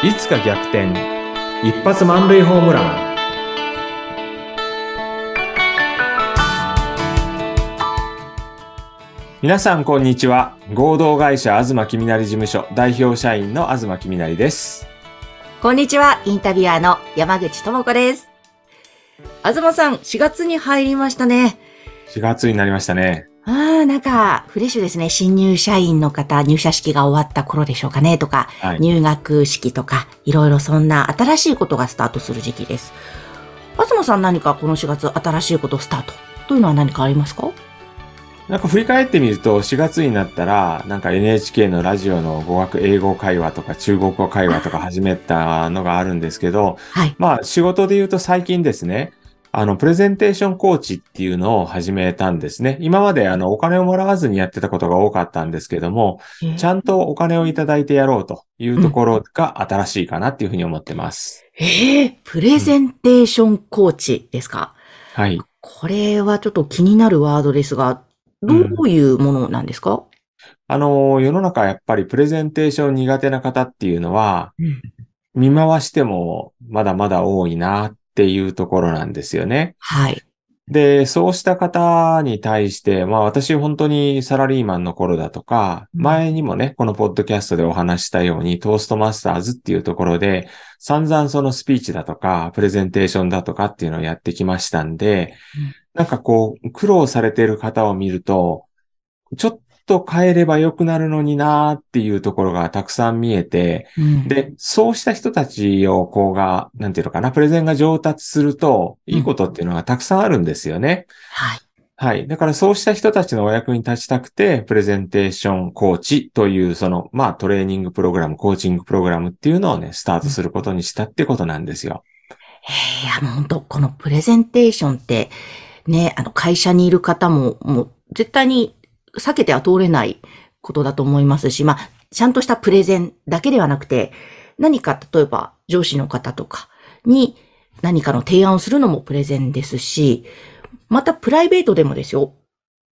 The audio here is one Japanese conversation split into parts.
いつか逆転。一発満塁ホームラン。皆さんこんにちは。合同会社東きみなり事務所代表社員の東きみなりです。こんにちは、インタビュアーの山口智子です。東さん、4月に入りましたね。4月になりましたねああ、なんか、フレッシュですね。新入社員の方、入社式が終わった頃でしょうかね、とか、はい入学式とか、いろいろそんな新しいことがスタートする時期です。東さん何かこの4月新しいことスタート？というのは何かありますか？なんか振り返ってみると4月になったらなんか NHK のラジオの語学英語会話とか中国語会話とか始めたのがあるんですけど、はい。まあ仕事で言うと最近ですね、あのプレゼンテーションコーチっていうのを始めたんですね。今まであのお金をもらわずにやってたことが多かったんですけども、ちゃんとお金をいただいてやろうというところが新しいかなっていうふうに思ってます。ええプレゼンテーションコーチですか、はい。これはちょっと気になるワードですが、どういうものなんですか、あの、世の中やっぱりプレゼンテーション苦手な方っていうのは、うん見回してもまだまだ多いなっていうところなんですよね。はい。で、そうした方に対して、まあ私本当にサラリーマンの頃だとか、うん前にもね、このポッドキャストでお話ししたように、トーストマスターズっていうところで、散々そのスピーチだとか、プレゼンテーションだとかっていうのをやってきましたんで、うんなんかこう、苦労されている方を見ると、ちょっと変えれば良くなるのになーっていうところがたくさん見えて、うん、で、そうした人たちを、こうが、なんていうのかな、プレゼンが上達すると、いいことっていうのがたくさんあるんですよね。はい。はい。だからそうした人たちのお役に立ちたくて、プレゼンテーションコーチという、その、まあ、トレーニングプログラム、コーチングプログラムっていうのをね、スタートすることにしたってことなんですよ。いや、もう本当このプレゼンテーションって、ね、あの、会社にいる方も、もう、絶対に避けては通れないことだと思いますし、まあ、ちゃんとしたプレゼンだけではなくて、何か、例えば、上司の方とかに何かの提案をするのもプレゼンですし、またプライベートでもですよ。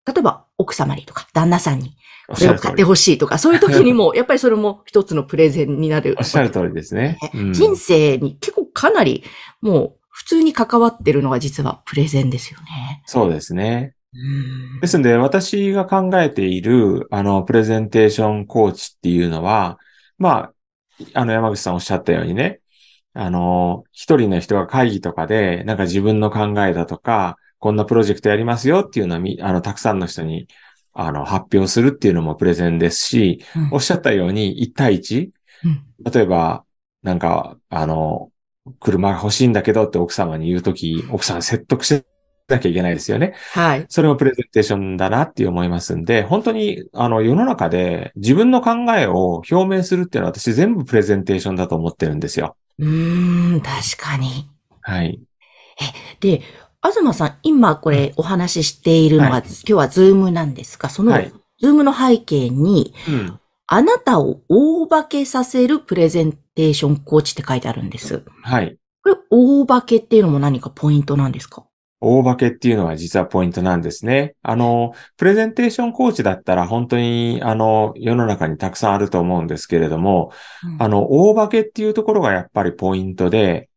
例えば、奥様にとか、旦那さんに、これを買ってほしいとか、そういう時にも、やっぱりそれも一つのプレゼンになる。おっしゃる通りですね。うん人生に結構かなりもう普通に関わってるのが実はプレゼンですよね。そうですね。うんですので、私が考えている、あの、プレゼンテーションコーチっていうのは、まあ、あの、山口さんおっしゃったようにね、あの、一人の人が会議とかで、なんか自分の考えだとか、こんなプロジェクトやりますよっていうのをみ、あの、たくさんの人に、あの、発表するっていうのもプレゼンですし、うんおっしゃったように、1対 1? うん例えば、なんか、あの、車が欲しいんだけどって奥様に言うとき、奥さん説得しなきゃいけないですよね。はい。それもプレゼンテーションだなって思いますんで、本当に、あの、世の中で自分の考えを表明するっていうのは私全部プレゼンテーションだと思ってるんですよ。うーん、確かに。はい。で、東さん、今これお話ししているのが、はい今日はズームなんですが、そのはい。ズームの背景に、うん。あなたを大化けさせるプレゼンテーションコーチって書いてあるんです。はい。これ、大化けっていうのも何かポイントなんですか？大化けっていうのは実はポイントなんですね。あの、プレゼンテーションコーチだったら本当に、あの、世の中にたくさんあると思うんですけれども、うんあの、大化けっていうところがやっぱりポイントで、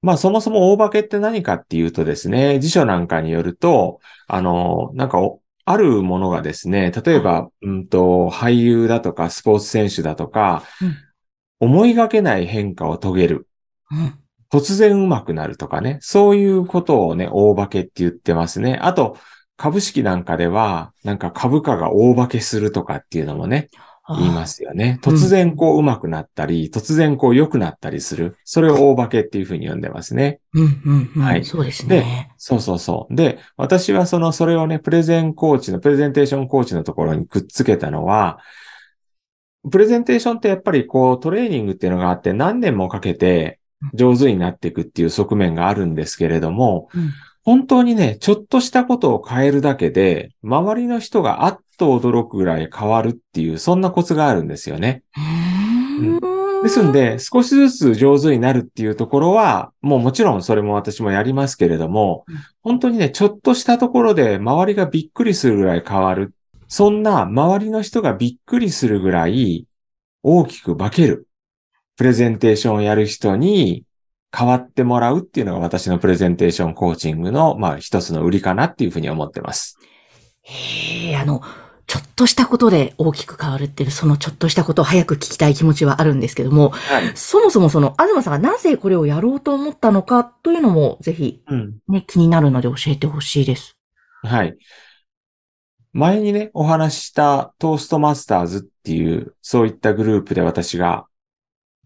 まあそもそも大化けって何かっていうとですね、辞書なんかによると、あの、なんかおあるものがですね、例えば、うんと、俳優だとかスポーツ選手だとか、うん思いがけない変化を遂げる。うん突然上手くなるとかね。そういうことをね、大化けって言ってますね。あと、株式なんかでは、なんか株価が大化けするとかっていうのもね、言いますよね。うん突然こう上手くなったり、突然こう良くなったりする。それを大化けっていうふうに呼んでますね。うんうんうん。はいそうですね。そうそうそう。で、私はその、それをね、プレゼンコーチの、プレゼンテーションコーチのところにくっつけたのは、プレゼンテーションってやっぱりこうトレーニングっていうのがあって何年もかけて上手になっていくっていう側面があるんですけれども、うん本当にね、ちょっとしたことを変えるだけで、周りの人があっと驚くぐらい変わるっていう、そんなコツがあるんですよね。うーんですんで、少しずつ上手になるっていうところは、もうもちろんそれも私もやりますけれどもうん、本当にね、ちょっとしたところで周りがびっくりするぐらい変わる。そんな周りの人がびっくりするぐらい大きく化ける。プレゼンテーションをやる人に変わってもらうっていうのが私のプレゼンテーションコーチングの、まあ一つの売りかなっていうふうに思ってます。へえ、あの、ちょっとしたことで大きく変わるっていう、そのちょっとしたことを早く聞きたい気持ちはあるんですけども、はい。そもそもその、東さんがなぜこれをやろうと思ったのかというのも、ぜひうん。ね、気になるので教えてほしいです。はい。前にね、お話ししたトーストマスターズっていう、そういったグループで私が、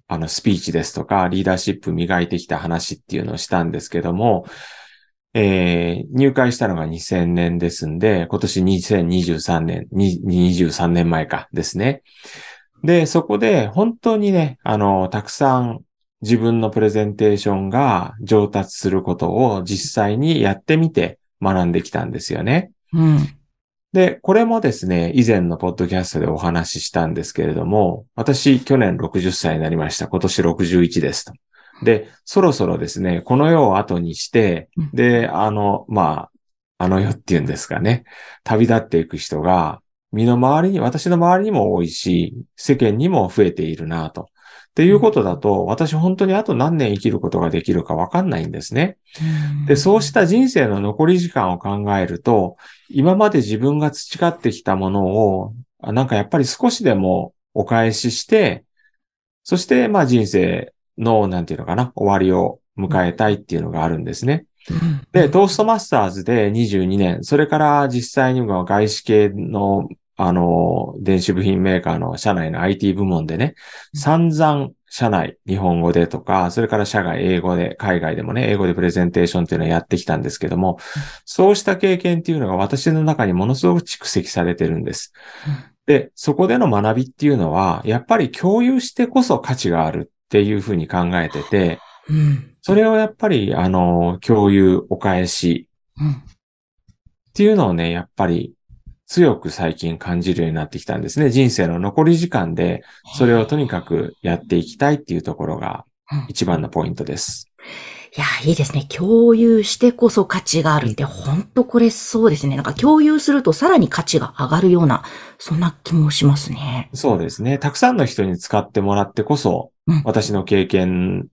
あの、スピーチですとか、リーダーシップ磨いてきた話っていうのをしたんですけども、えー、入会したのが2000年ですんで、今年2023年、23年前かですね。で、そこで本当にね、あの、たくさん自分のプレゼンテーションが上達することを実際にやってみて学んできたんですよね。うん。で、これもですね、以前のポッドキャストでお話ししたんですけれども、私、去年60歳になりました。今年61ですと。で、そろそろですね、この世を後にしてうん、で、あの、まあ、あの世っていうんですかね、旅立っていく人が、身の回りに、私の周りにも多いし、世間にも増えているなと。っていうことだと、私本当にあと何年生きることができるかわかんないんですね。で、そうした人生の残り時間を考えると、今まで自分が培ってきたものを、あなんかやっぱり少しでもお返しして、そして、まあ人生の、なんていうのかな、終わりを迎えたいっていうのがあるんですね。うんで、トーストマスターズで22年、それから実際には外資系の、あの、電子部品メーカーの社内の IT 部門でね、散々社内日本語でとか、それから社外英語で、海外でもね、英語でプレゼンテーションっていうのをやってきたんですけども、そうした経験っていうのが私の中にものすごく蓄積されてるんです。で、そこでの学びっていうのは、やっぱり共有してこそ価値があるっていうふうに考えてて、うん。それをやっぱり、あの、共有、お返しうん。っていうのをね、やっぱり強く最近感じるようになってきたんですね。人生の残り時間で、それをとにかくやっていきたいっていうところがうん一番のポイントです。いや、いいですね。共有してこそ価値があるって、本当これそうですね。なんか共有するとさらに価値が上がるような、そんな気もしますね。そうですね。たくさんの人に使ってもらってこそうん、私の経験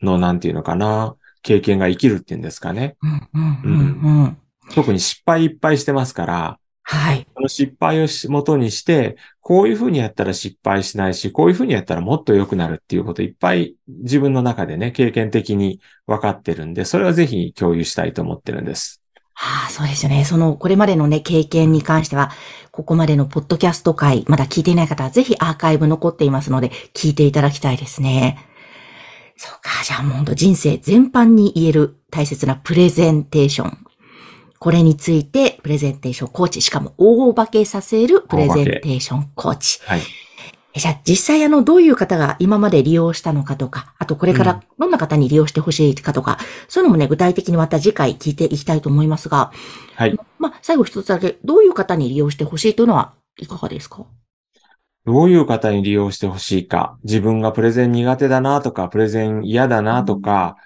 の、なんていうのかな、経験が生きるっていうんですかね。うん、うん、うん、うん。特に失敗いっぱいしてますから、はい。その失敗をし元にして、こういうふうにやったら失敗しないし、こういうふうにやったらもっと良くなるっていうこといっぱい自分の中でね、経験的に分かってるんで、それはぜひ共有したいと思ってるんです。ああ、そうですよね。その、これまでのね、経験に関しては、ここまでのポッドキャスト回、まだ聞いていない方は、ぜひアーカイブ残っていますので、聞いていただきたいですね。そうか、じゃあもう本当人生全般に言える大切なプレゼンテーション。これについて、プレゼンテーションコーチ、しかも大化けさせるプレゼンテーションコーチ。はい。えじゃあ実際あの、どういう方が今まで利用したのかとか、あとこれかうんらどんな方に利用してほしいかとか、そういうのもね、具体的にまた次回聞いていきたいと思いますが、はい。まあ、最後一つだけ、どういう方に利用してほしいというのはいかがですか？どういう方に利用してほしいか。自分がプレゼン苦手だなとか、プレゼン嫌だなとか、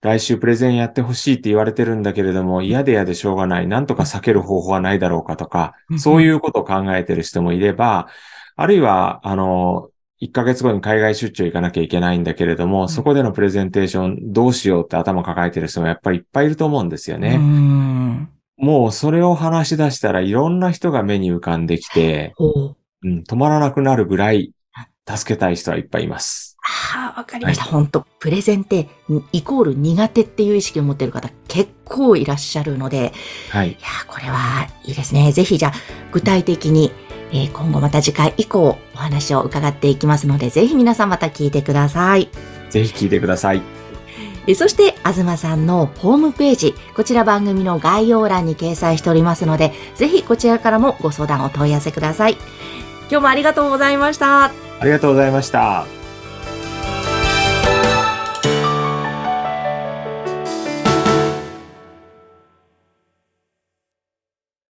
来週プレゼンやってほしいって言われてるんだけれども、嫌で嫌でしょうがない。なんとか避ける方法はないだろうかとかう、んそういうことを考えてる人もいれば、あるいは、あの、1ヶ月後に海外出張行かなきゃいけないんだけれども、んそこでのプレゼンテーションどうしようって頭抱えてる人もやっぱりいっぱいいると思うんですよね。ん。もうそれを話し出したらいろんな人が目に浮かんできて。うん、止まらなくなるぐらい助けたい人はいっぱいいます。ああ、わかりました。本当プレゼンって、イコール苦手っていう意識を持っている方結構いらっしゃるので、はい。いやー、これはいいですね。ぜひじゃあ、具体的に、えー今後また次回以降お話を伺っていきますので、ぜひ皆さんまた聞いてください。ぜひ聞いてください。えそして、東さんのホームページ、こちら番組の概要欄に掲載しておりますので、ぜひこちらからもご相談お問い合わせください。今日もありがとうございました。ありがとうございました。